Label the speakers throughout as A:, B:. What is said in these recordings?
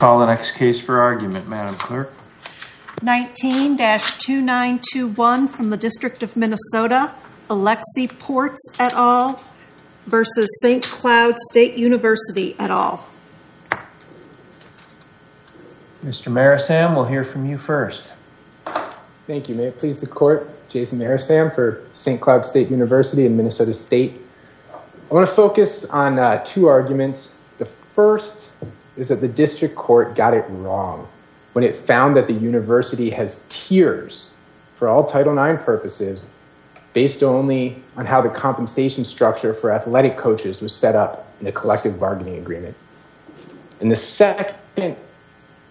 A: Call the next case for argument, Madam Clerk.
B: 19-2921 from the District of Minnesota, Alexie Portz et al. versus St. Cloud State University et al.
A: Mr. Marisam, we'll hear from you first.
C: Thank you. May it please the court, Jason Marisam for St. Cloud State University and Minnesota State. I want to focus on uh, two arguments. The first is that the district court got it wrong when it found that the university has tiers for all Title IX purposes based only on how the compensation structure for athletic coaches was set up in a collective bargaining agreement. And the second, that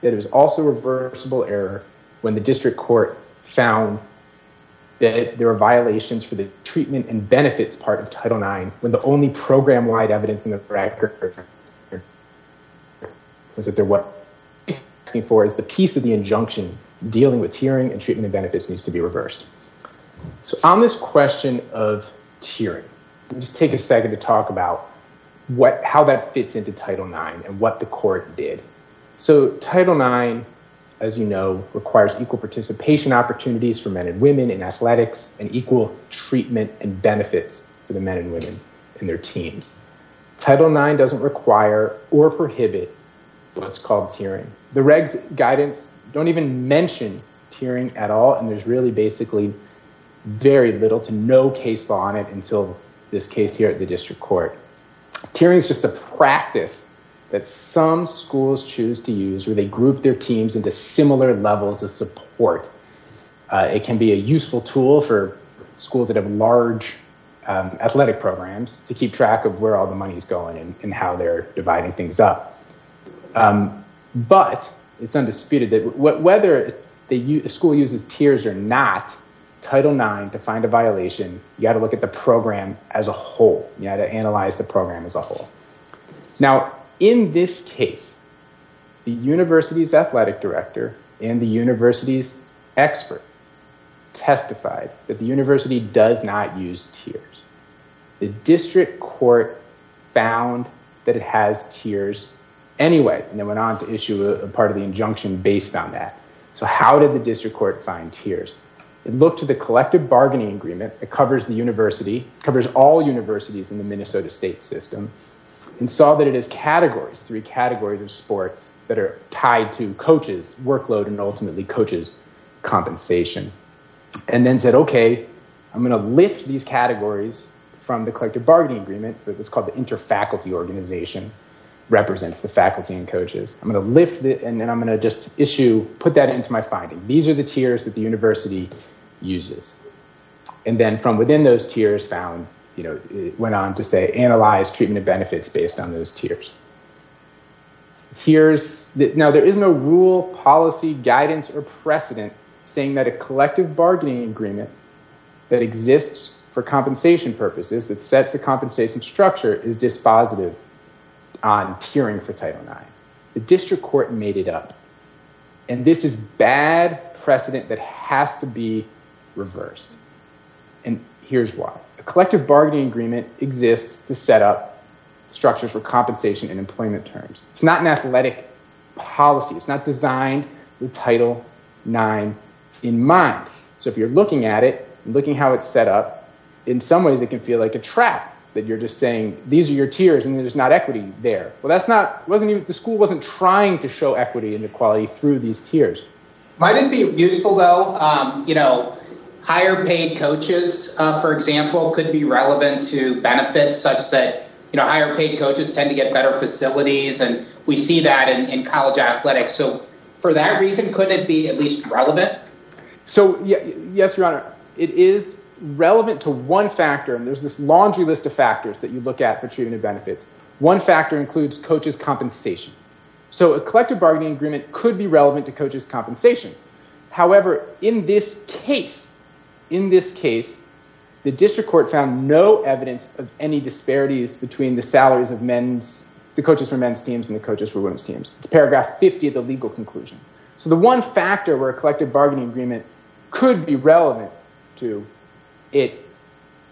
C: it was also a reversible error when the district court found that there were violations for the treatment and benefits part of Title IX when the only program-wide evidence in the record was that they're what asking for is the piece of the injunction dealing with tiering and treatment and benefits needs to be reversed. So on this question of tiering, just take a second to talk about what how that fits into Title IX and what the court did. So Title IX, as you know, requires equal participation opportunities for men and women in athletics and equal treatment and benefits for the men and women in their teams. Title IX doesn't require or prohibit what's called tiering. The regs guidance don't even mention tiering at all, and there's really basically very little to no case law on it until this case here at the district court. Tiering is just a practice that some schools choose to use where they group their teams into similar levels of support. Uh, it can be a useful tool for schools that have large um, athletic programs to keep track of where all the money is going and, and how they're dividing things up. Um, but it's undisputed that whether they, a school uses tiers or not, Title IX to find a violation, you got to look at the program as a whole. You got to analyze the program as a whole. Now, in this case, the university's athletic director and the university's expert testified that the university does not use tiers. The district court found that it has tiers anyway, and then went on to issue a, part of the injunction based on that. So, how did the district court find tiers? It looked to the collective bargaining agreement that covers the university, covers all universities in the Minnesota state system, and saw that it has categories, three categories of sports that are tied to coaches' workload and ultimately coaches' compensation. And then said, okay, I'm going to lift these categories from the collective bargaining agreement what's called the interfaculty organization, represents the faculty and coaches. I'm going to lift it and then I'm going to just issue, put that into my finding. These are the tiers that the university uses. And then from within those tiers found you know, it went on to say analyze treatment and benefits based on those tiers. Here's the, now there is no rule, policy, guidance, or precedent saying that a collective bargaining agreement that exists for compensation purposes that sets a compensation structure is dispositive on tiering for Title IX. The district court made it up. And this is bad precedent that has to be reversed. And here's why A collective bargaining agreement exists to set up structures for compensation and employment terms. It's not an athletic policy. It's not designed with Title IX in mind. So if you're looking at it, looking how it's set up, in some ways it can feel like a trap that you're just saying these are your tiers and there's not equity there. Well, that's not wasn't even the school wasn't trying to show equity and equality through these tiers.
D: Might it be useful though? Um, you know, higher paid coaches, uh, for example, could be relevant to benefits such that you know higher paid coaches tend to get better facilities, and we see that in, in college athletics. So, for that reason, could it be at least relevant?
C: So, yeah, yes, Your Honor, it is relevant to one factor, and there's this laundry list of factors that you look at for treatment of benefits. One factor includes coaches' compensation. So, a collective bargaining agreement could be relevant to coaches' compensation. However, in this case, in this case, the district court found no evidence of any disparities between the salaries of men's, the coaches for men's teams and the coaches for women's teams. It's paragraph 50 of the legal conclusion. So the one factor where a collective bargaining agreement could be relevant to it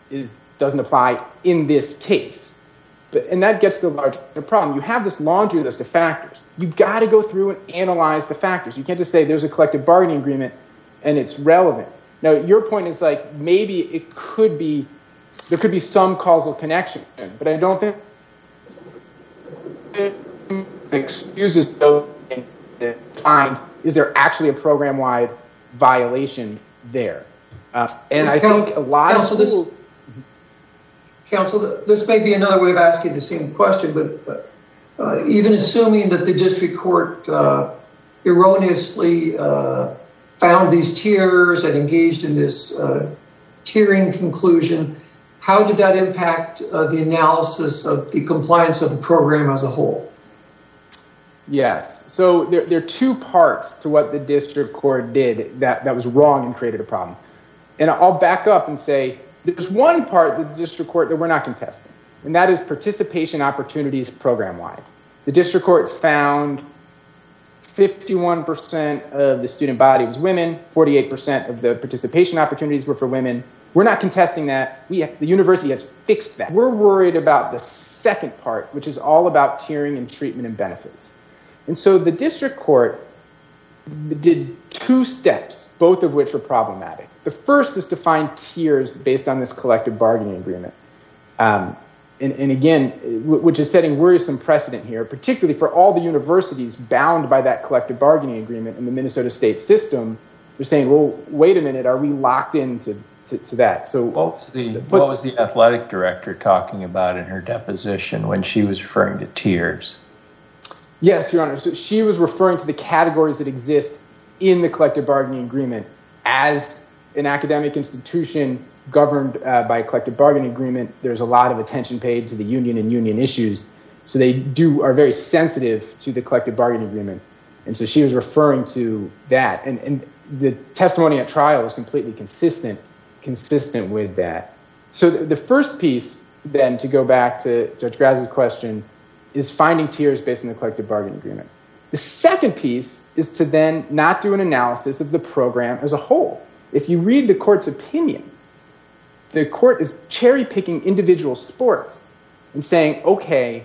C: is doesn't apply in this case. But, and that gets to the larger problem. You have this laundry list of factors. You've got to go through and analyze the factors. You can't just say there's a collective bargaining agreement and it's relevant. Now, your point is like maybe it could be, there could be some causal connection, but I don't think it to find is there actually a program wide violation there. Uh, and I think a lot
E: Counsel,
C: of people,
E: this, Counsel, this may be another way of asking the same question, but, uh, even assuming that the district court uh, erroneously uh, found these tiers and engaged in this uh, tiering conclusion, how did that impact uh, the analysis of the compliance of the program as a whole?
C: Yes. So there, there are two parts to what the district court did that, that was wrong and created a problem. And I'll back up and say there's one part of the district court that we're not contesting, and that is participation opportunities program wide. The district court found 51% of the student body was women, 48% of the participation opportunities were for women. We're not contesting that. The university has fixed that. We're worried about the second part, which is all about tiering and treatment and benefits. And so the district court did two steps, both of which are problematic. The first is to find tiers based on this collective bargaining agreement. Um, and, and, again, which is setting worrisome precedent here, particularly for all the universities bound by that collective bargaining agreement in the Minnesota state system. They're saying, well, wait a minute, are we locked into to, to that?
A: So, what was the but, what was the athletic director talking about in her deposition when she was referring to tiers?
C: Yes, Your Honor. So she was referring to the categories that exist in the collective bargaining agreement as an academic institution governed uh, by a collective bargaining agreement. There's a lot of attention paid to the union and union issues, so they do are very sensitive to the collective bargaining agreement. And so she was referring to that, and, and the testimony at trial was completely consistent consistent with that. So the, the first piece, then, to go back to Judge Grasz's question is finding tiers based on the collective bargaining agreement. The second piece is to then not do an analysis of the program as a whole. If you read the court's opinion, the court is cherry picking individual sports and saying, okay,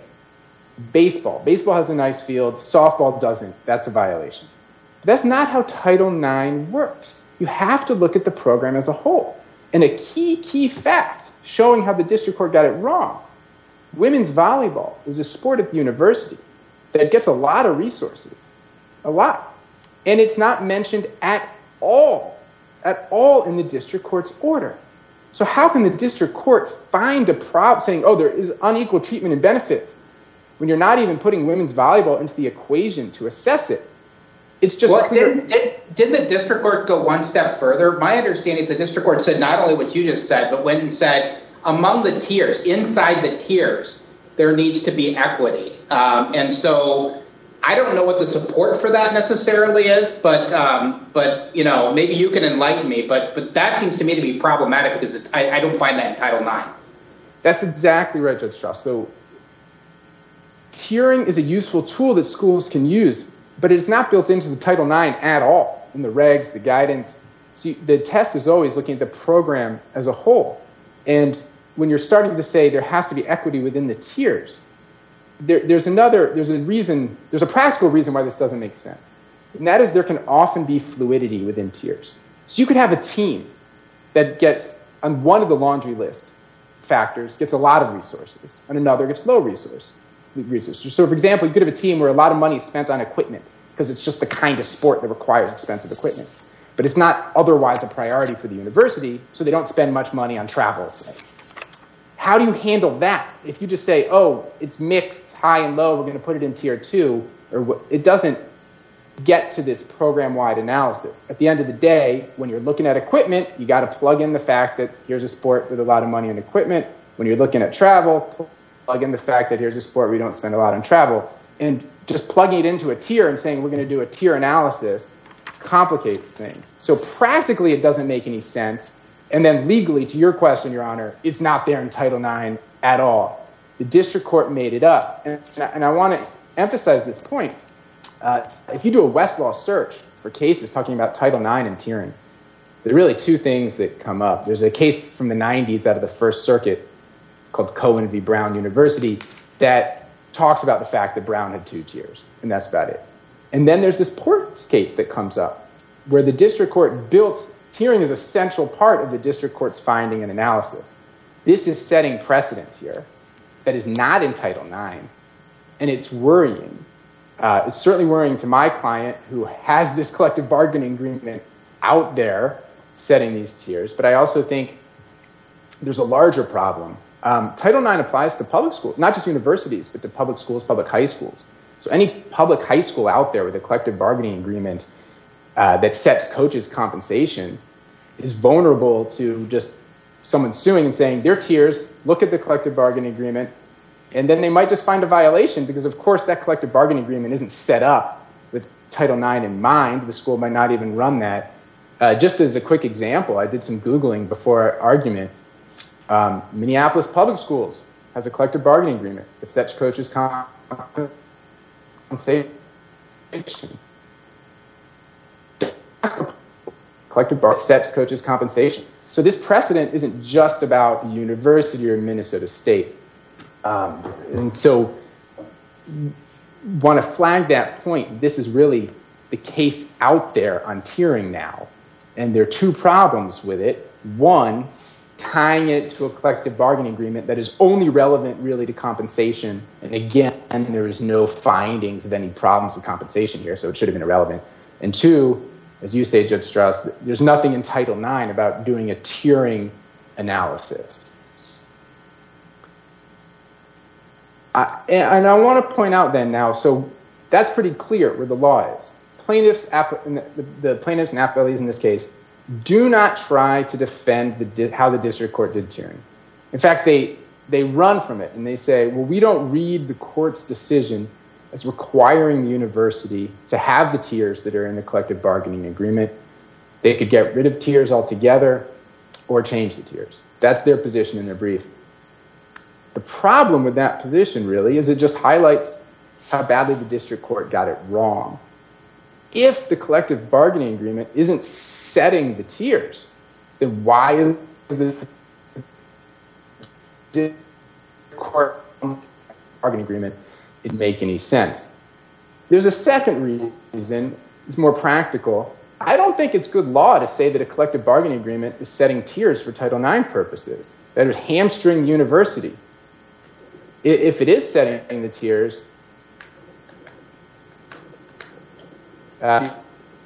C: baseball. Baseball has a nice field, softball doesn't. That's a violation. But that's not how Title IX works. You have to look at the program as a whole. And a key, key fact showing how the district court got it wrong Women's volleyball is a sport at the university that gets a lot of resources, a lot. And it's not mentioned at all, at all in the district court's order. So, how can the district court find a problem saying, oh, there is unequal treatment and benefits when you're not even putting women's volleyball into the equation to assess it? It's just
D: well, did, did, did the district court go one step further? My understanding is the district court said not only what you just said, but went and said among the tiers, inside the tiers, there needs to be equity. Um, and so I don't know what the support for that necessarily is, but um, but you know maybe you can enlighten me. But but that seems to me to be problematic because I, I, don't find that in Title IX.
C: That's exactly right, Judge Stras. So tiering is a useful tool that schools can use, but it is not built into the Title IX at all in the regs, the guidance. See, the test is always looking at the program as a whole. And when you're starting to say there has to be equity within the tiers, there, there's another, there's a reason, there's a practical reason why this doesn't make sense. And that is there can often be fluidity within tiers. So you could have a team that gets on one of the laundry list factors gets a lot of resources, and another gets low resource resources. So, for example, you could have a team where a lot of money is spent on equipment because it's just the kind of sport that requires expensive equipment. But it's not otherwise a priority for the university, so they don't spend much money on travel, say. How do you handle that? If you just say, oh, it's mixed, high and low, we're going to put it in tier two, or it doesn't get to this program wide analysis. At the end of the day, when you're looking at equipment, you got to plug in the fact that here's a sport with a lot of money on equipment. When you're looking at travel, plug in the fact that here's a sport we don't spend a lot on travel. And just plugging it into a tier and saying we're going to do a tier analysis complicates things. So practically, it doesn't make any sense. And then legally, to your question, Your Honor, it's not there in Title IX at all. The district court made it up. And, I, want to emphasize this point. Uh, if you do a Westlaw search for cases talking about Title IX and tiering, there are really two things that come up. There's a case from the 90s out of the First Circuit called Cohen v. Brown University. that talks about the fact that Brown had two tiers, and that's about it. And then there's this Portz case that comes up where the district court built tiering is a central part of the district court's finding and analysis. This is setting precedent here that is not in Title IX, and it's worrying. Uh, it's certainly worrying to my client who has this collective bargaining agreement out there setting these tiers, but I also think there's a larger problem. Um, Title IX applies to public schools, not just universities, but to public schools, public high schools. So any public high school out there with a collective bargaining agreement uh, that sets coaches' compensation is vulnerable to just someone suing and saying their tiers, look at the collective bargaining agreement, and then they might just find a violation because, of course, that collective bargaining agreement isn't set up with Title IX in mind. The school might not even run that. Uh, just as a quick example, I did some Googling before argument. Um, Minneapolis Public Schools has a collective bargaining agreement that sets coaches' compensation. Collective bar sets coaches' compensation. So this precedent isn't just about the university or Minnesota State. Um, and so want to flag that point. This is really the case out there on tiering now. And there are two problems with it. One, tying it to a collective bargaining agreement that is only relevant really to compensation. And again, there is no findings of any problems with compensation here, so it should have been irrelevant. And two, as you say, Judge Stras, there's nothing in Title IX about doing a tiering analysis. And I want to point out then now, so that's pretty clear where the law is. Plaintiffs, the, plaintiffs and appellees in this case do not try to defend how the district court did tiering. In fact, they they run from it and they say, well, we don't read the court's decision as requiring the university to have the tiers that are in the collective bargaining agreement. They could get rid of tiers altogether or change the tiers. That's their position in their brief. The problem with that position really is it just highlights how badly the district court got it wrong. If the collective bargaining agreement isn't setting the tiers, then why is the court bargaining agreement it make any sense? There's a second reason, it's more practical. I don't think it's good law to say that a collective bargaining agreement is setting tiers for Title IX purposes. That would hamstring university. If it is setting the tiers, uh,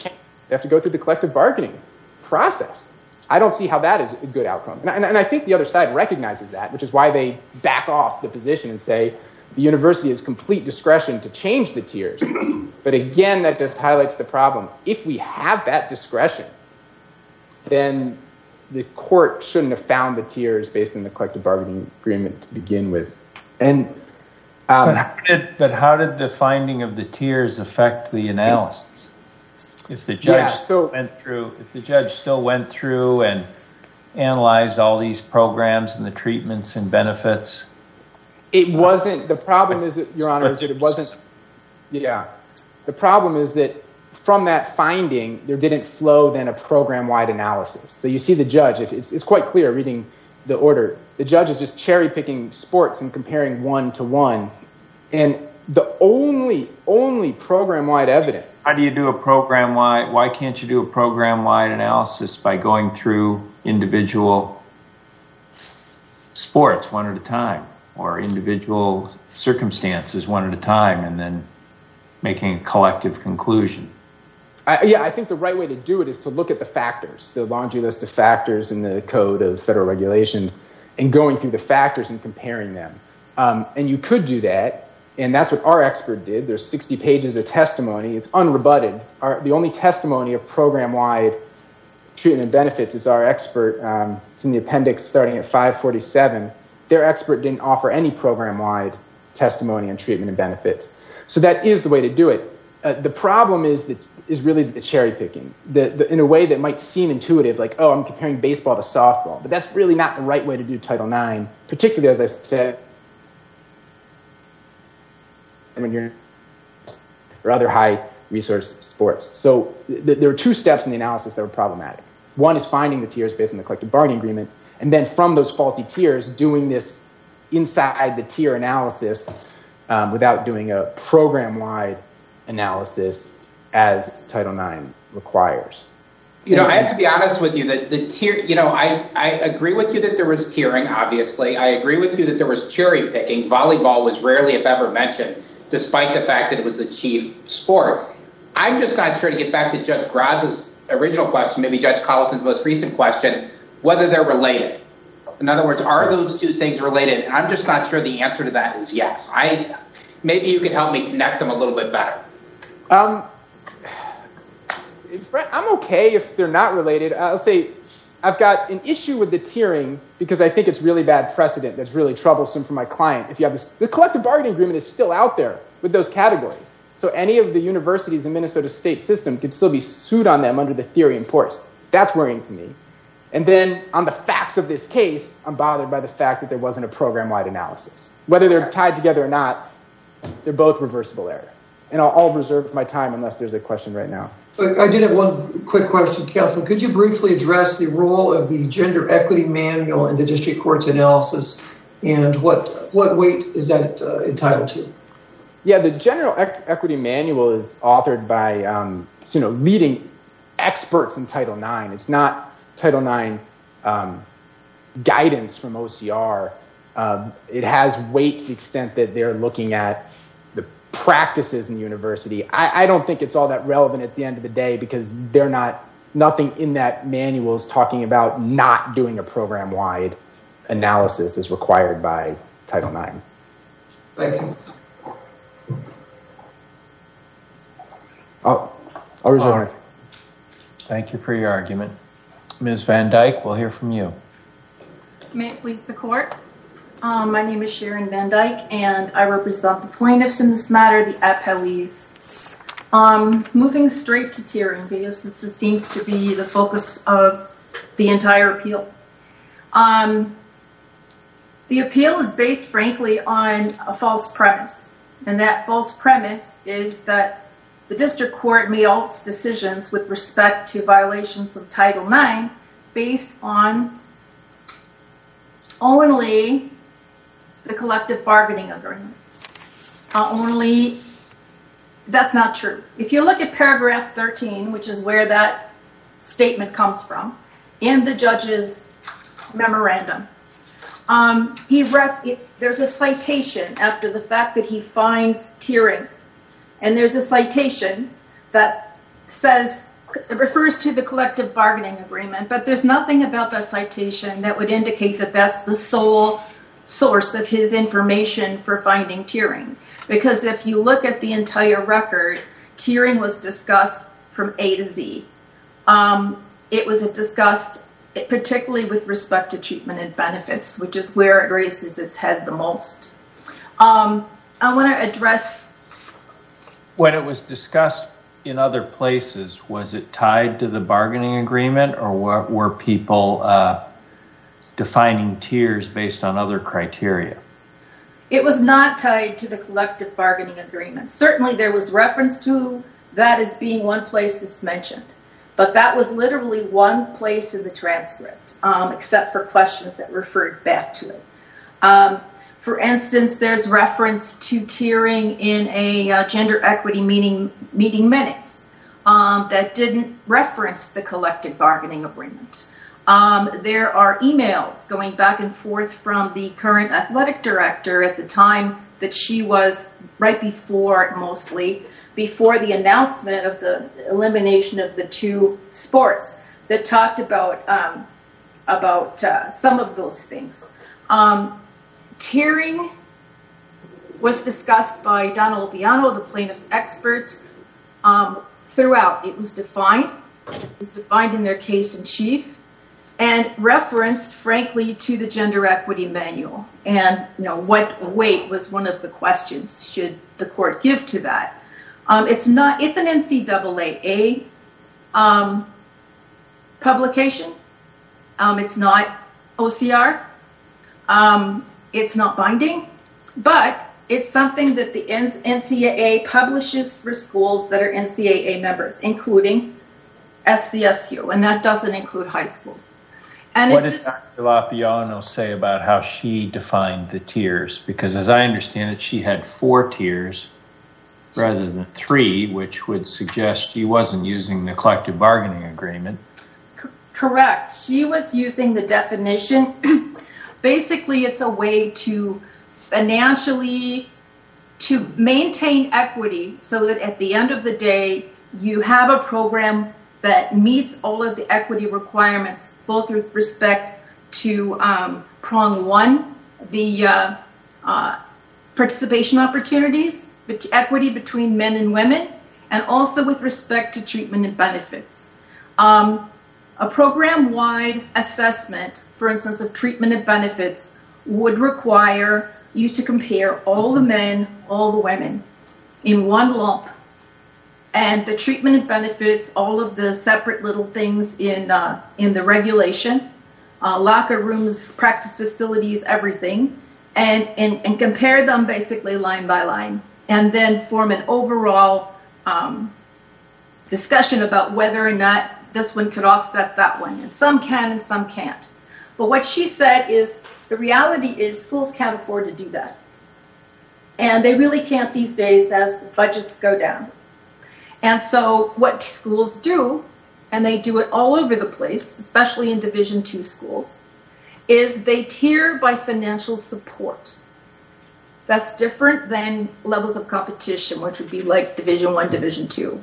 C: you have to go through the collective bargaining process. I don't see how that is a good outcome. And I think the other side recognizes that, which is why they back off the position and say the university has complete discretion to change the tiers. but again, that just highlights the problem. If we have that discretion, then the court shouldn't have found the tiers based on the collective bargaining agreement to begin with. And
A: um, but, how did, but how did the finding of the tiers affect the analysis? If the judge yeah, so, went through, if the judge still went through and analyzed all these programs and the treatments and benefits,
C: it wasn't. The problem is that, Your Honor, is that it wasn't. Yeah, the problem is that from that finding, there didn't flow then a program-wide analysis. So you see the judge. It's, it's quite clear reading the order. The judge is just cherry picking sports and comparing one to one, and the only only program wide evidence.
A: How do you do a program wide? Why can't you do a program wide analysis by going through individual sports one at a time or individual circumstances one at a time and then making a collective conclusion?
C: I, yeah, I think the right way to do it is to look at the factors, the laundry list of factors in the code of federal regulations, and going through the factors and comparing them. Um, and you could do that and that's what our expert did. There's 60 pages of testimony. It's unrebutted. Our, the only testimony of program-wide treatment benefits is our expert. Um, it's in the appendix starting at 547. Their expert didn't offer any program-wide testimony on treatment and benefits. So that is the way to do it. Uh, the problem is that is really the cherry picking, the, the, in a way that might seem intuitive, like, oh, I'm comparing baseball to softball. But that's really not the right way to do Title IX, particularly, as I said, when you're or other high resource sports. So th- there are two steps in the analysis that were problematic. One is finding the tiers based on the collective bargaining agreement, and then from those faulty tiers, doing this inside the tier analysis um, without doing a program-wide analysis as Title IX requires.
D: You know, I have to be honest with you that the tier, you know, I, I agree with you that there was tiering, obviously. I agree with you that there was cherry picking. Volleyball was rarely, if ever, mentioned, despite the fact that it was the chief sport. I'm just not sure to get back to Judge Grasz's original question, maybe Judge Colloton's most recent question, whether they're related. In other words, are those two things related? And I'm just not sure the answer to that is yes. I maybe you could help me connect them a little bit better.
C: Um, I'm okay if they're not related. I'll say I've got an issue with the tiering because I think it's really bad precedent that's really troublesome for my client. If you have this, the collective bargaining agreement is still out there with those categories. So any of the universities in Minnesota state system could still be sued on them under the theory in force. That's worrying to me. And then on the facts of this case, I'm bothered by the fact that there wasn't a program-wide analysis. Whether they're tied together or not, they're both reversible error. And I'll, I'll reserve my time unless there's a question right now.
E: I did have one quick question, Counsel. Could you briefly address the role of the gender equity manual in the district court's analysis and what what weight is that uh, entitled to?
C: Yeah, the general equity manual is authored by um, you know leading experts in Title IX. It's not Title IX um, guidance from OCR. Um, it has weight to the extent that they're looking at the practices in the university. I, I don't think it's all that relevant at the end of the day because they're not nothing in that manual is talking about not doing a program wide analysis as required by Title IX.
E: Thank you.
C: I'll, I'll reserve. Right.
A: Thank you for your argument. Ms. Van Dyke, we'll hear from you.
F: May it please the court. Um, my name is Sharon Van Dyke, and I represent the plaintiffs in this matter, the appellees. Um, moving straight to tiering, because this seems to be the focus of the entire appeal. Um, the appeal is based, frankly, on a false premise, and that false premise is that the district court made all its decisions with respect to violations of Title IX based on only the collective bargaining agreement. Uh, only that's not true. If you look at paragraph 13, which is where that statement comes from, in the judge's memorandum, um, he ref- there's a citation after the fact that he finds tiering and there's a citation that says it refers to the collective bargaining agreement, but there's nothing about that citation that would indicate that that's the sole source of his information for finding tiering. Because if you look at the entire record, tiering was discussed from A to Z. Um, it was discussed particularly with respect to treatment and benefits, which is where it raises its head the most. Um, I want to address
A: when it was discussed in other places, was it tied to the bargaining agreement or were people uh, defining tiers based on other criteria?
F: It was not tied to the collective bargaining agreement. Certainly there was reference to that as being one place that's mentioned, but that was literally one place in the transcript, um, except for questions that referred back to it. Um, for instance, there's reference to tiering in a uh, gender equity meeting, meeting minutes um, that didn't reference the collective bargaining agreement. Um, there are emails going back and forth from the current athletic director at the time that she was right before, mostly, before the announcement of the elimination of the two sports that talked about um, about uh, some of those things. Um, Tiering was discussed by Donna Lopiano, the plaintiff's experts, um, throughout. It was defined. It was defined in their case in chief and referenced, frankly, to the gender equity manual. And, you know, what weight was one of the questions should the court give to that? Um, it's not, it's an NCAA um, publication. Um, it's not OCR. Um, it's not binding, but it's something that the NCAA publishes for schools that are NCAA members, including SCSU, and that doesn't include high schools.
A: And what did just, Dr. Lopiano say about how she defined the tiers? Because as I understand it, she had four tiers rather than three, which would suggest she wasn't using the collective bargaining agreement.
F: Correct. She was using the definition. Basically, it's a way to financially to maintain equity so that at the end of the day, you have a program that meets all of the equity requirements, both with respect to um, prong one, the uh, uh, participation opportunities, equity between men and women, and also with respect to treatment and benefits. Um, a program wide assessment, for instance, of treatment and benefits, would require you to compare all the men, all the women in one lump. And the treatment and benefits, all of the separate little things in, uh, in the regulation, uh, locker rooms, practice facilities, everything, and, and, and compare them basically line by line and then form an overall um, discussion about whether or not this one could offset that one. And some can and some can't. But what she said is the reality is schools can't afford to do that. And they really can't these days as budgets go down. And so what schools do, and they do it all over the place, especially in Division two schools, is they tier by financial support. That's different than levels of competition, which would be like Division One, Division Two.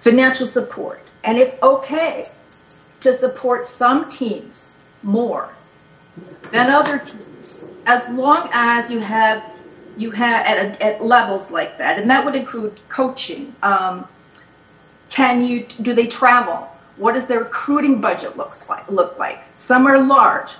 F: Financial support, and it's okay to support some teams more than other teams, as long as you have you have at, at levels like that, and that would include coaching. Um, can you do they travel? What does their recruiting budget looks like look like? Some are large,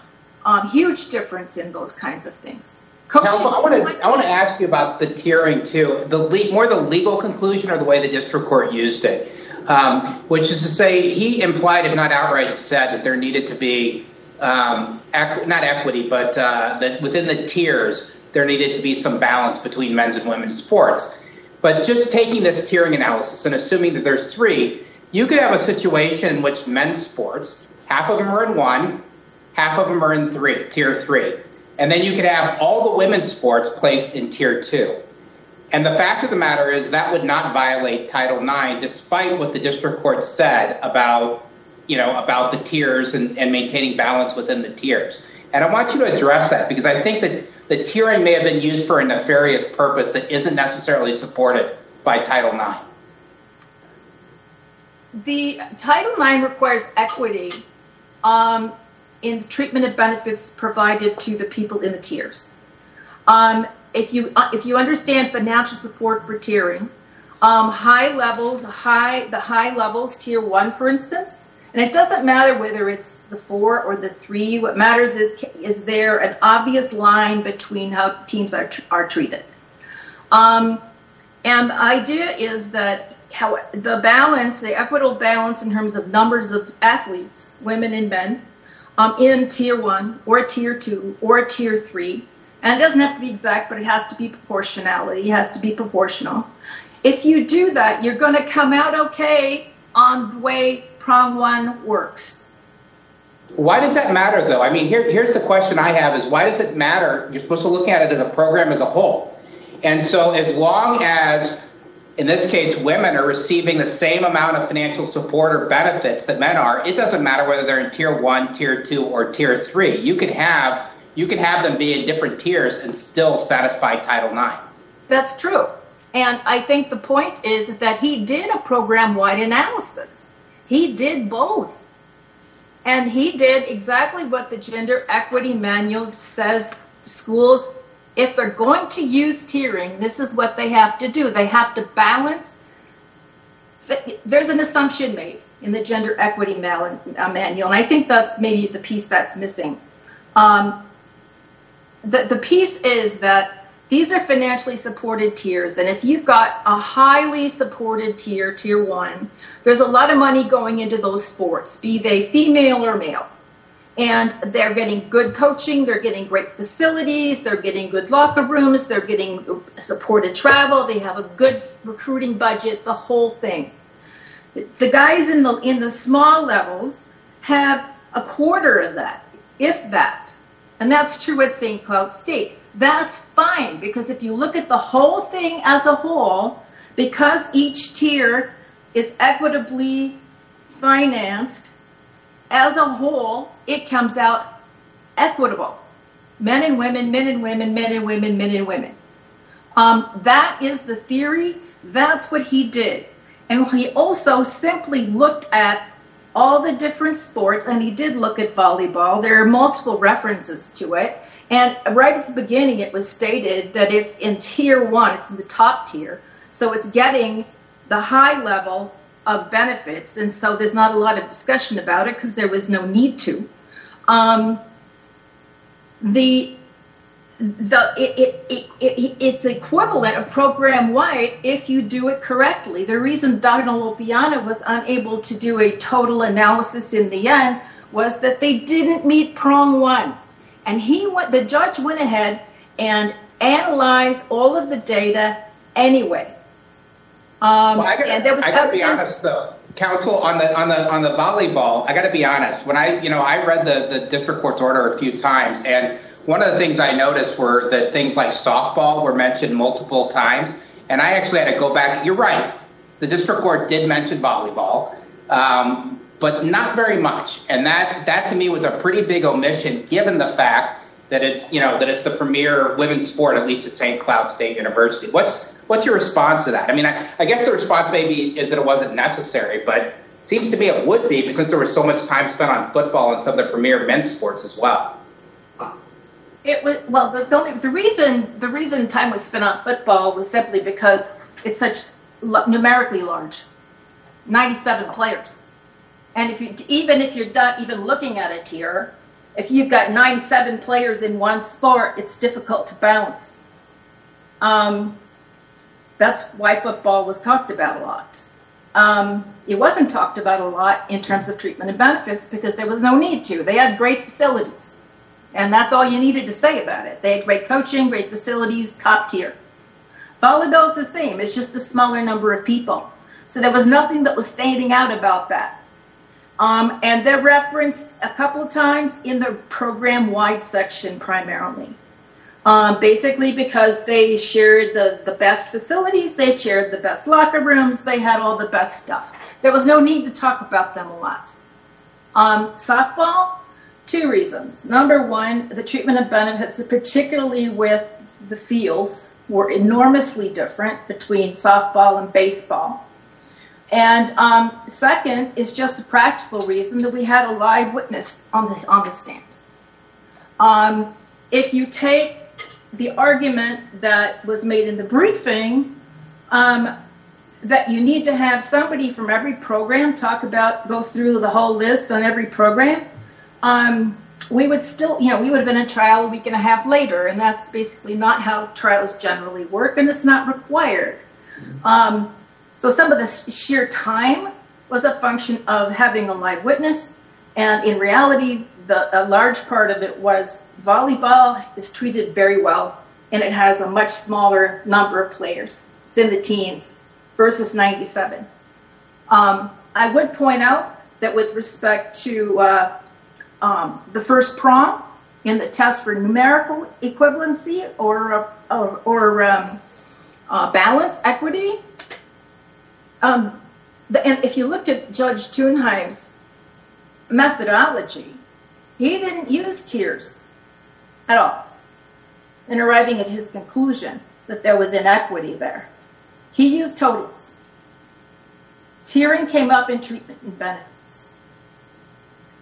F: um, huge difference in those kinds of things.
D: Counsel, I want to I want to ask you about the tiering too. The le- more the legal conclusion or the way the district court used it, um, which is to say, he implied, if not outright, said that there needed to be um, equ- not equity, but uh, that within the tiers there needed to be some balance between men's and women's sports. But just taking this tiering analysis and assuming that there's three, you could have a situation in which men's sports, half of them are in one, half of them are in three, tier three and then you could have all the women's sports placed in tier two. And the fact of the matter is that would not violate Title IX, despite what the district court said about, you know, about the tiers and, maintaining balance within the tiers. And I want you to address that because I think that the tiering may have been used for a nefarious purpose that isn't necessarily supported by Title IX.
F: The Title IX requires equity um, in the treatment and benefits provided to the people in the tiers. If you uh, if you understand financial support for tiering, um, high levels, high the high levels, tier one, for instance, and it doesn't matter whether it's the four or the three. What matters is is there an obvious line between how teams are are treated. Um, and the idea is that how the balance, the equitable balance in terms of numbers of athletes, women and men, um, in tier one or tier two or tier three. And it doesn't have to be exact, but it has to be proportionality. It has to be proportional. If you do that, you're going to come out okay on the way prong one works.
D: Why does that matter, though? I mean, here, here's the question I have: Is why does it matter? You're supposed to look at it as a program as a whole, and so as long as in this case, women are receiving the same amount of financial support or benefits that men are. It doesn't matter whether they're in tier one, tier two, or tier three. You could have you can have them be in different tiers and still satisfy Title IX.
F: That's true. And I think the point is that he did a program wide analysis. He did both. And he did exactly what the gender equity manual says schools if they're going to use tiering, this is what they have to do. They have to balance. There's an assumption made in the gender equity uh, manual, and I think that's maybe the piece that's missing. Um, the, the piece is that these are financially supported tiers, and if you've got a highly supported tier, tier one, there's a lot of money going into those sports, be they female or male and they're getting good coaching they're getting great facilities they're getting good locker rooms they're getting supported travel they have a good recruiting budget the whole thing the guys in the in the small levels have a quarter of that, if that. And that's true at St. Cloud State. That's fine because if you look at the whole thing as a whole, because each tier is equitably financed as a whole, it comes out equitable. Men and women, men and women, men and women, men and women. Um, that is the theory. That's what he did. And he also simply looked at all the different sports, and he did look at volleyball. There are multiple references to it. And right at the beginning, it was stated that it's in tier one, it's in the top tier. So it's getting the high level of benefits. And so there's not a lot of discussion about it because there was no need to. Um, the the it, it, it, it's equivalent of program wide if you do it correctly. The reason Donna Lopiano was unable to do a total analysis in the end was that they didn't meet prong one. And he went the judge went ahead and analyzed all of the data anyway.
D: Um, well, I gotta, and there was I gotta be honest though, counsel on the on the on the volleyball. I got to be honest. When I you know I read the the district court's order a few times, and one of the things I noticed were that things like softball were mentioned multiple times, and I actually had to go back. You're right. The district court did mention volleyball, um, but not very much, and that that to me was a pretty big omission, given the fact that it you know that it's the premier women's sport, at least at St. Cloud State University. What's What's your response to that? I mean, I, I guess the response maybe is that it wasn't necessary, but seems to me it would be since there was so much time spent on football and some of the premier men's sports as well.
F: It was well. The, the, only, the reason the reason time was spent on football was simply because it's such numerically large, ninety-seven players, and if you even if you're not even looking at a tier, if you've got ninety-seven players in one sport, it's difficult to balance. Um, that's why football was talked about a lot. Um, it wasn't talked about a lot in terms of treatment and benefits because there was no need to. They had great facilities, and that's all you needed to say about it. They had great coaching, great facilities, top tier. Volleyball is the same, it's just a smaller number of people. So there was nothing that was standing out about that. Um, and they're referenced a couple of times in the program wide section primarily. Um, basically because they shared the, the best facilities, they shared the best locker rooms, they had all the best stuff. There was no need to talk about them a lot. Um, softball, two reasons. Number one, the treatment of benefits, particularly with the fields, were enormously different between softball and baseball. And um, second is just a practical reason that we had a live witness on the on the stand. Um, if you take the argument that was made in the briefing um, that you need to have somebody from every program talk about, go through the whole list on every program. Um, we would still, you know, we would have been a trial a week and a half later, and that's basically not how trials generally work, and it's not required. Um, so some of the sheer time was a function of having a live witness, and in reality, the, a large part of it was volleyball is treated very well and it has a much smaller number of players. It's in the teens versus 97. Um, I would point out that with respect to uh, um, the first prong in the test for numerical equivalency or, uh, or, or um, uh, balance equity, um, the, and if you look at Judge Tunheim's methodology, he didn't use tiers at all in arriving at his conclusion that there was inequity there. He used totals. Tiering came up in treatment and benefits.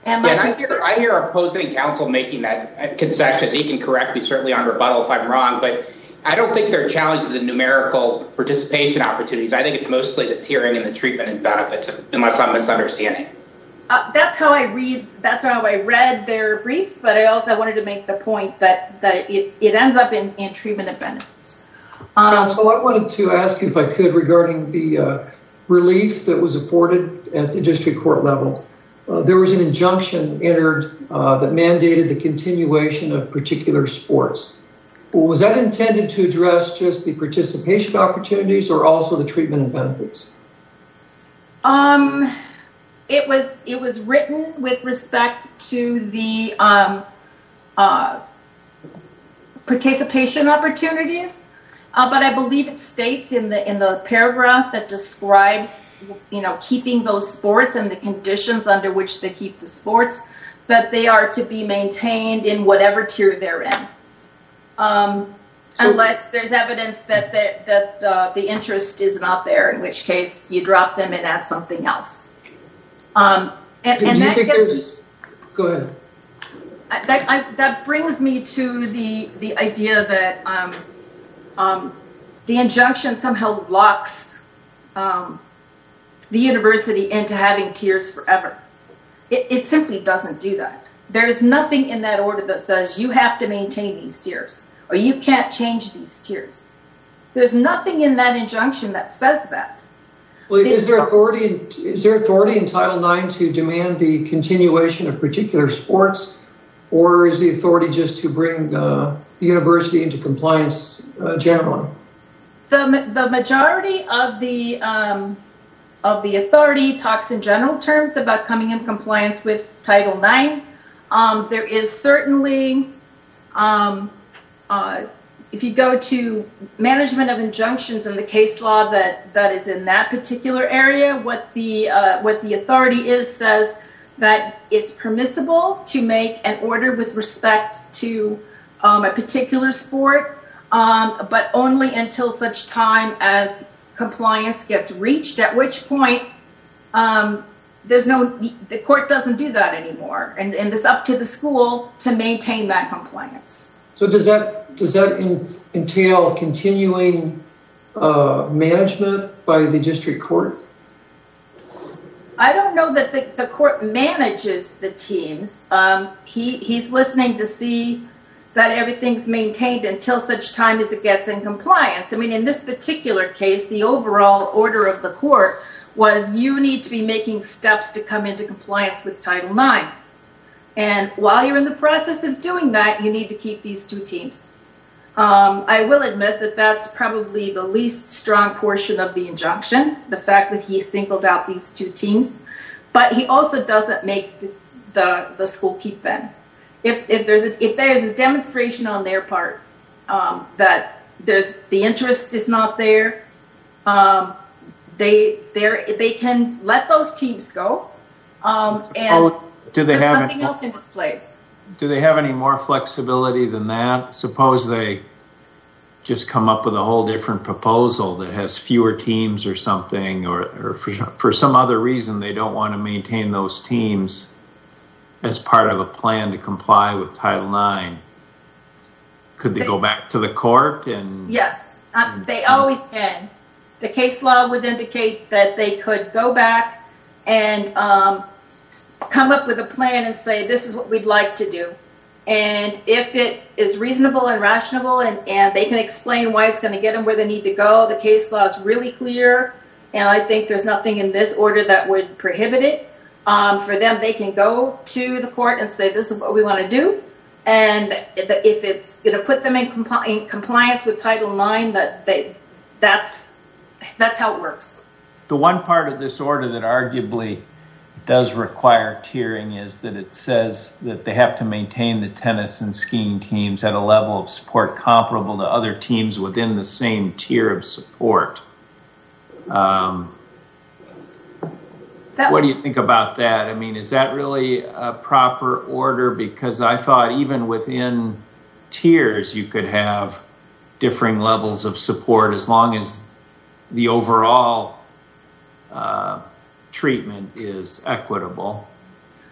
D: And, yeah, and I, hear, I hear opposing counsel making that concession. He can correct me certainly on rebuttal if I'm wrong, but I don't think they're challenging the numerical participation opportunities. I think it's mostly the tiering and the treatment and benefits, unless I'm misunderstanding.
F: Uh, that's how I read. That's how I read their brief. But I also wanted to make the point that that it, it ends up in, in treatment and benefits.
E: Um, Counsel, I wanted to ask you if I could regarding the uh, relief that was afforded at the district court level. Uh, there was an injunction entered uh, that mandated the continuation of particular sports. Was that intended to address just the participation opportunities or also the treatment and benefits?
F: Um it was it was written with respect to the um, uh, participation opportunities, uh, but I believe it states in the in the paragraph that describes you know keeping those sports and the conditions under which they keep the sports that they are to be maintained in whatever tier they're in. Um, so, unless there's evidence that the, that the, the interest is not there, in which case you drop them and add something else. Um, and, and that gets,
E: go ahead.
F: That, I, that brings me to the the idea that um, um, the injunction somehow locks um, the university into having tiers forever. It, it simply doesn't do that. There is nothing in that order that says you have to maintain these tiers or you can't change these tiers. There's nothing in that injunction that says that.
E: Well, is there authority in, is there authority in Title IX to demand the continuation of particular sports, or is the authority just to bring uh, the university into compliance uh, generally?
F: The the majority of the um, of the authority talks in general terms about coming in compliance with Title IX. Um, there is certainly um, uh, if you go to management of injunctions and the case law that, that is in that particular area, what the uh, what the authority is says that it's permissible to make an order with respect to um, a particular sport, um, but only until such time as compliance gets reached. At which point, um, there's no the court doesn't do that anymore, and, and it's up to the school to maintain that compliance.
E: So does that does that in, entail continuing uh, management by the district court?
F: I don't know that the, the court manages the teams. Um, he he's listening to see that everything's maintained until such time as it gets in compliance. I mean, in this particular case, the overall order of the court was you need to be making steps to come into compliance with Title IX. And while you're in the process of doing that, you need to keep these two teams. Um, I will admit that that's probably the least strong portion of the injunction, the fact that he singled out these two teams. But he also doesn't make the, the, the school keep them. If, if, there's a, if there's a demonstration on their part um, that there's the interest is not there, um, they they can let those teams go. Um, and
A: do they have
F: something else in this place?
A: Do they have any more flexibility than that? Suppose they just come up with a whole different proposal that has fewer teams or something, or, or for, for some other reason they don't want to maintain those teams as part of a plan to comply with Title IX. Could they, they go back to the court and?
F: Yes, uh, they always can. The case law would indicate that they could go back and um, come up with a plan and say, this is what we'd like to do. And if it is reasonable and rational and, and they can explain why it's going to get them where they need to go, the case law is really clear. And I think there's nothing in this order that would prohibit it. Um, for them, they can go to the court and say, this is what we want to do. And if it's going to put them in, compli- in compliance with Title IX, that they, that's, that's how it works.
A: The one part of this order that arguably does require tiering is that it says that they have to maintain the tennis and skiing teams at a level of support comparable to other teams within the same tier of support. Um, what do you think about that? I mean, is that really a proper order? Because I thought even within tiers you could have differing levels of support as long as the overall uh, treatment is equitable.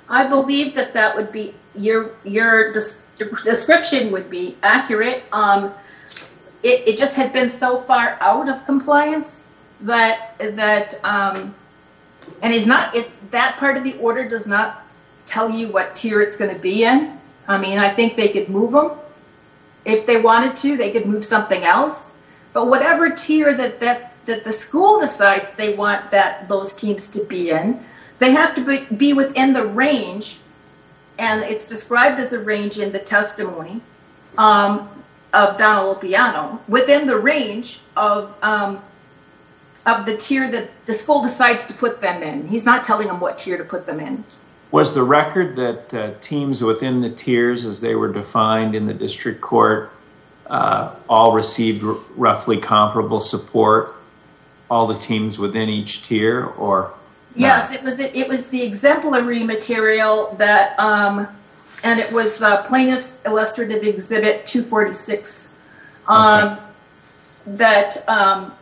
F: I believe that that would be your your description would be accurate. Um, it, it just had been so far out of compliance that that um, and is not if that part of the order does not tell you what tier it's going to be in. I mean, I think they could move them if they wanted to. They could move something else, but whatever tier that that that the school decides they want that those teams to be in, they have to be, be within the range, and it's described as a range in the testimony um, of Donna Lopiano, within the range of um, of the tier that the school decides to put them in. He's not telling them what tier to put them in.
A: Was the record that uh, teams within the tiers, as they were defined in the district court, uh, all received r- roughly comparable support? All the teams within each tier, or
F: yes, it was. It, was the exemplary material that, um, and it was the plaintiff's illustrative exhibit 246. Um, okay. That um,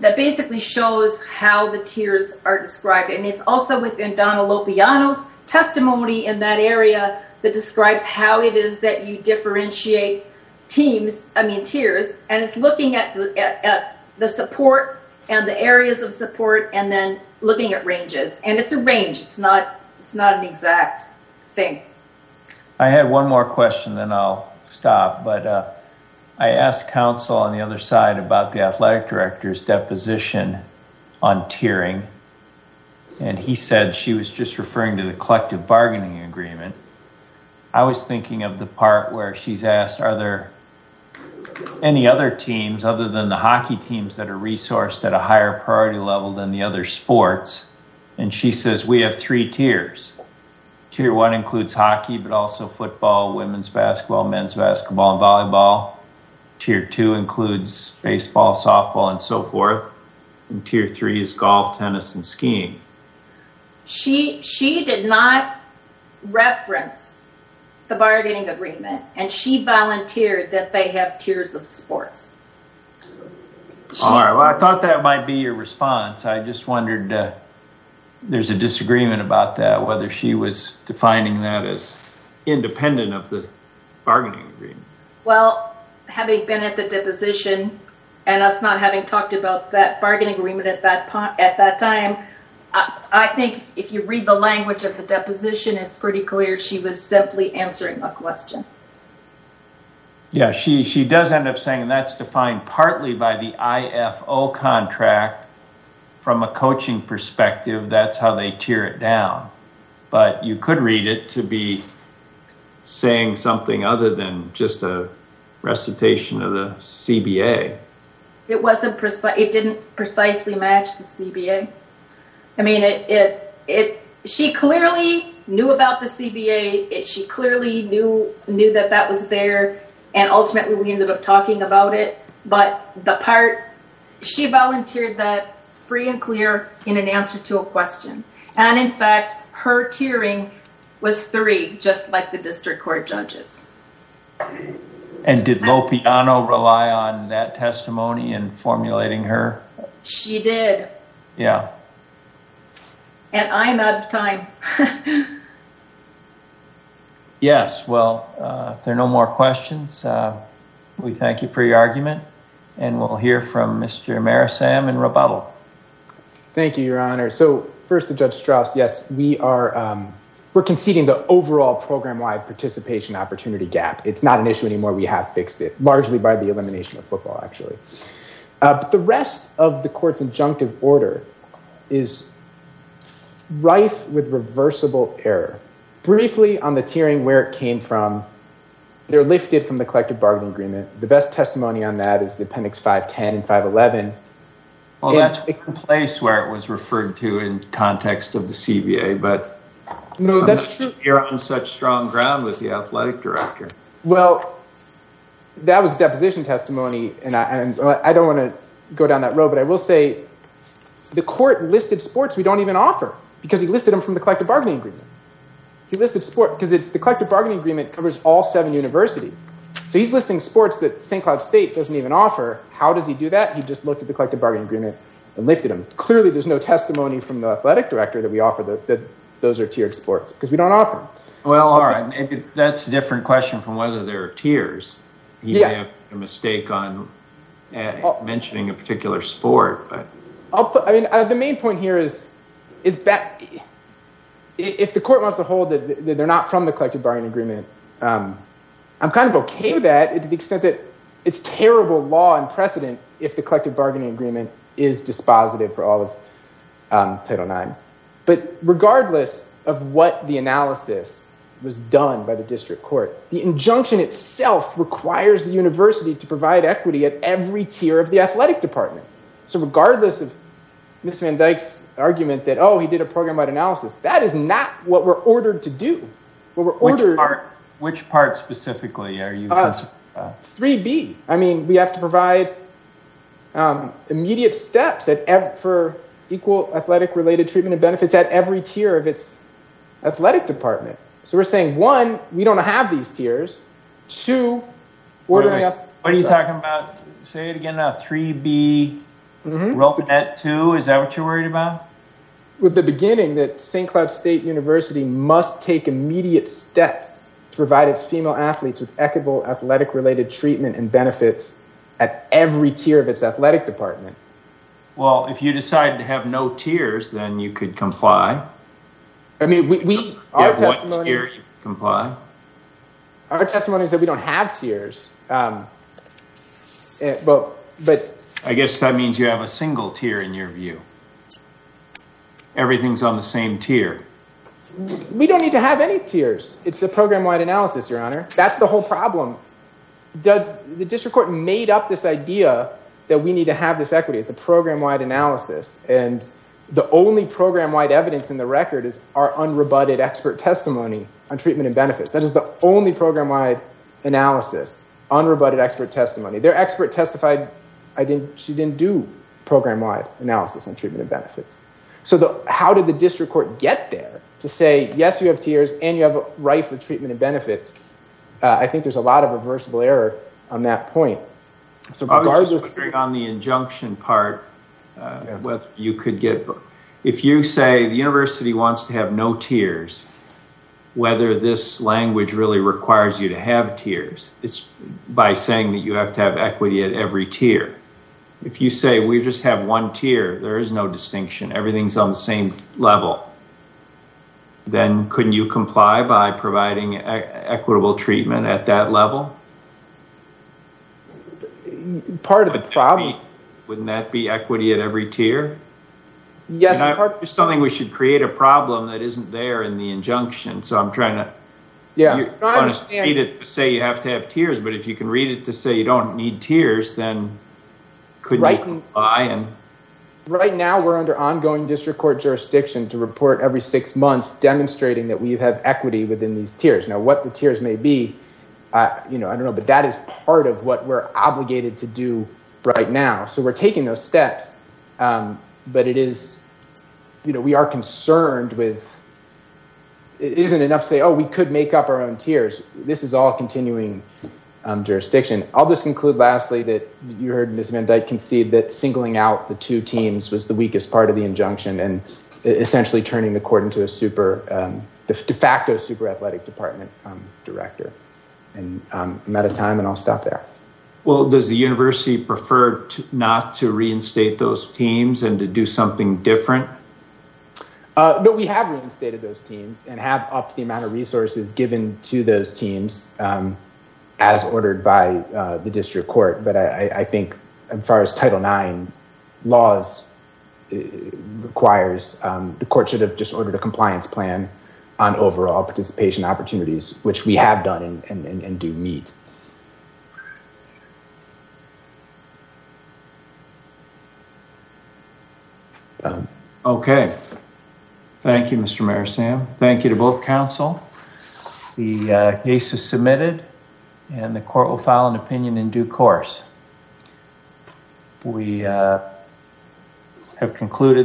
F: that basically shows how the tiers are described, and it's also within Donna Lopiano's testimony in that area that describes how it is that you differentiate teams, I mean tiers, and it's looking at the, at, at the support and the areas of support, and then looking at ranges. And it's a range. It's not. It's not an exact thing.
A: I had one more question, then I'll stop. But uh, I asked counsel on the other side about the athletic director's deposition on tiering, and he said she was just referring to the collective bargaining agreement. I was thinking of the part where she's asked, are there any other teams other than the hockey teams that are resourced at a higher priority level than the other sports? And she says, we have three tiers. Tier one includes hockey, but also football, women's basketball, men's basketball, and volleyball. Tier two includes baseball, softball, and so forth. And tier three is golf, tennis, and skiing.
F: She she did not reference the bargaining agreement, and she volunteered that they have tiers of sports.
A: She, All right. Well, I thought that might be your response. I just wondered. Uh, there's a disagreement about that, whether she was defining that as independent of the bargaining agreement.
F: Well, having been at the deposition and us not having talked about that bargaining agreement at that at that time, I, think if you read the language of the deposition, it's pretty clear she was simply answering a question.
A: Yeah, she, she does end up saying that's defined partly by the IFO contract. From a coaching perspective, that's how they tear it down. But you could read it to be saying something other than just a recitation of the CBA.
F: It wasn't precise. It didn't precisely match the CBA. I mean, it, it, it, she clearly knew about the CBA. It, she clearly knew, knew that that was there. And ultimately we ended up talking about it. But the part, she volunteered that free and clear in an answer to a question. And in fact, her tiering was three, just like the district court judges.
A: And did Lopiano rely on that testimony in formulating her?
F: She did.
A: Yeah
F: and I'm out of time.
A: yes, well, uh, if there are no more questions, uh, we thank you for your argument, and we'll hear from Mr. Marasam in rebuttal.
C: Thank you, Your Honor. So, first to Judge Stras, yes, we are um, we're conceding the overall program-wide participation opportunity gap. It's not an issue anymore. We have fixed it, largely by the elimination of football, actually. Uh, but the rest of the court's injunctive order is rife with reversible error. Briefly on the tiering, where it came from, they're lifted from the collective bargaining agreement. The best testimony on that is the Appendix 510 and 511.
A: Well, and that's one place where it was referred to in context of the CBA, but
C: no, that's true.
A: You're on such strong ground with the athletic director.
C: Well, that was deposition testimony, and I, and I don't want to go down that road, but I will say the court listed sports we don't even offer because he listed them from the collective bargaining agreement. He listed sport because it's the collective bargaining agreement covers all seven universities. So he's listing sports that St. Cloud State doesn't even offer. How does he do that? He just looked at the collective bargaining agreement and lifted them. Clearly, there's no testimony from the athletic director that we offer that, that those are tiered sports because we don't offer them.
A: Well, all right. Maybe that's a different question from whether there are tiers. He yes. may have made a mistake on uh, mentioning a particular sport, but
C: I'll put, I mean, uh, the main point here is is back. If the court wants to hold that they're not from the collective bargaining agreement, um, I'm kind of okay with that to the extent that it's terrible law and precedent if the collective bargaining agreement is dispositive for all of um, Title IX. But regardless of what the analysis was done by the district court, the injunction itself requires the university to provide equity at every tier of the athletic department. So regardless of Ms. Van Dyke's argument that, oh, he did a program-wide analysis. That is not what we're ordered to do. What we're ordered...
A: Which part, which part specifically are you
C: uh, 3B. I mean, we have to provide um, immediate steps at ev- for equal athletic-related treatment and benefits at every tier of its athletic department. So we're saying, one, we don't have these tiers. Two, ordering
A: Wait, wait.
C: us...
A: What are you talking about? Say it again now. 3B,
C: Mhm.
A: Romanet 2, is that what you're worried about?
C: with the beginning that St. Cloud State University must take immediate steps to provide its female athletes with equitable athletic related treatment and benefits at every tier of its athletic department.
A: Well, if you decide to have no tiers, then you could comply.
C: I mean, we, we our testimony,
A: tier, you comply.
C: our testimony is that we don't have tiers. Um, eh, but, but
A: I guess that means you have a single tier in your view. Everything's on the same tier.
C: we don't need to have any tiers. It's the program wide analysis, Your Honor. That's the whole problem. The, the district court made up this idea that we need to have this equity. It's a program wide analysis. And the only program wide evidence in the record is our unrebutted expert testimony on treatment and benefits. That is the only program wide analysis, unrebutted expert testimony. Their expert testified I didn't, she didn't do program wide analysis on treatment and benefits. So the, how did the district court get there to say, yes, you have tiers and you have a right for treatment and benefits? Uh, I think there's a lot of reversible error on that point. So
A: I was
C: regardless,
A: just wondering on the injunction part, uh,
C: Yeah.
A: whether you could get, if you say the university wants to have no tiers, whether this language really requires you to have tiers. It's by saying that you have to have equity at every tier. If you say we just have one tier, there is no distinction, everything's on the same level, then couldn't you comply by providing e- equitable treatment at that level?
C: Part of the
A: Wouldn't that
C: problem,
A: be- Wouldn't that be equity at every tier?
C: yes,
A: And I
C: part,
A: just don't think we should create a problem that isn't there in the injunction. So I'm trying to.
C: yeah,
A: You
C: no, I
A: want to
C: understand.
A: read it to say you have to have tiers, but if you can read it to say you don't need tiers, then couldn't
C: Right.
A: you comply? And
C: Right now, we're under ongoing district court jurisdiction to report every six months, demonstrating that we have equity within these tiers. Now, what the tiers may be, uh, you know, I don't know, but that is part of what we're obligated to do right now. So we're taking those steps, um, but it is, you know, we are concerned with. It isn't enough to say, oh, we could make up our own tiers. This is all continuing um, jurisdiction. I'll just conclude lastly that you heard Ms. Van Dyke concede that singling out the two teams was the weakest part of the injunction and essentially turning the court into a super, um, de de facto super athletic department um, director. And um, I'm out of time and I'll stop there.
A: well, does the university prefer to, not to reinstate those teams and to do something different?
C: Uh, no, we have reinstated those teams and have upped the amount of resources given to those teams um, as ordered by uh, the district court. But I, I- think, as far as Title IX laws uh, requires, um, the court should have just ordered a compliance plan on overall participation opportunities, which we have done and, and, and, and do meet. Um,
A: Okay. Thank you, Mr. Mayor Sam. Thank you to both counsel. The uh, case is submitted, and the court will file an opinion in due course. We uh, have concluded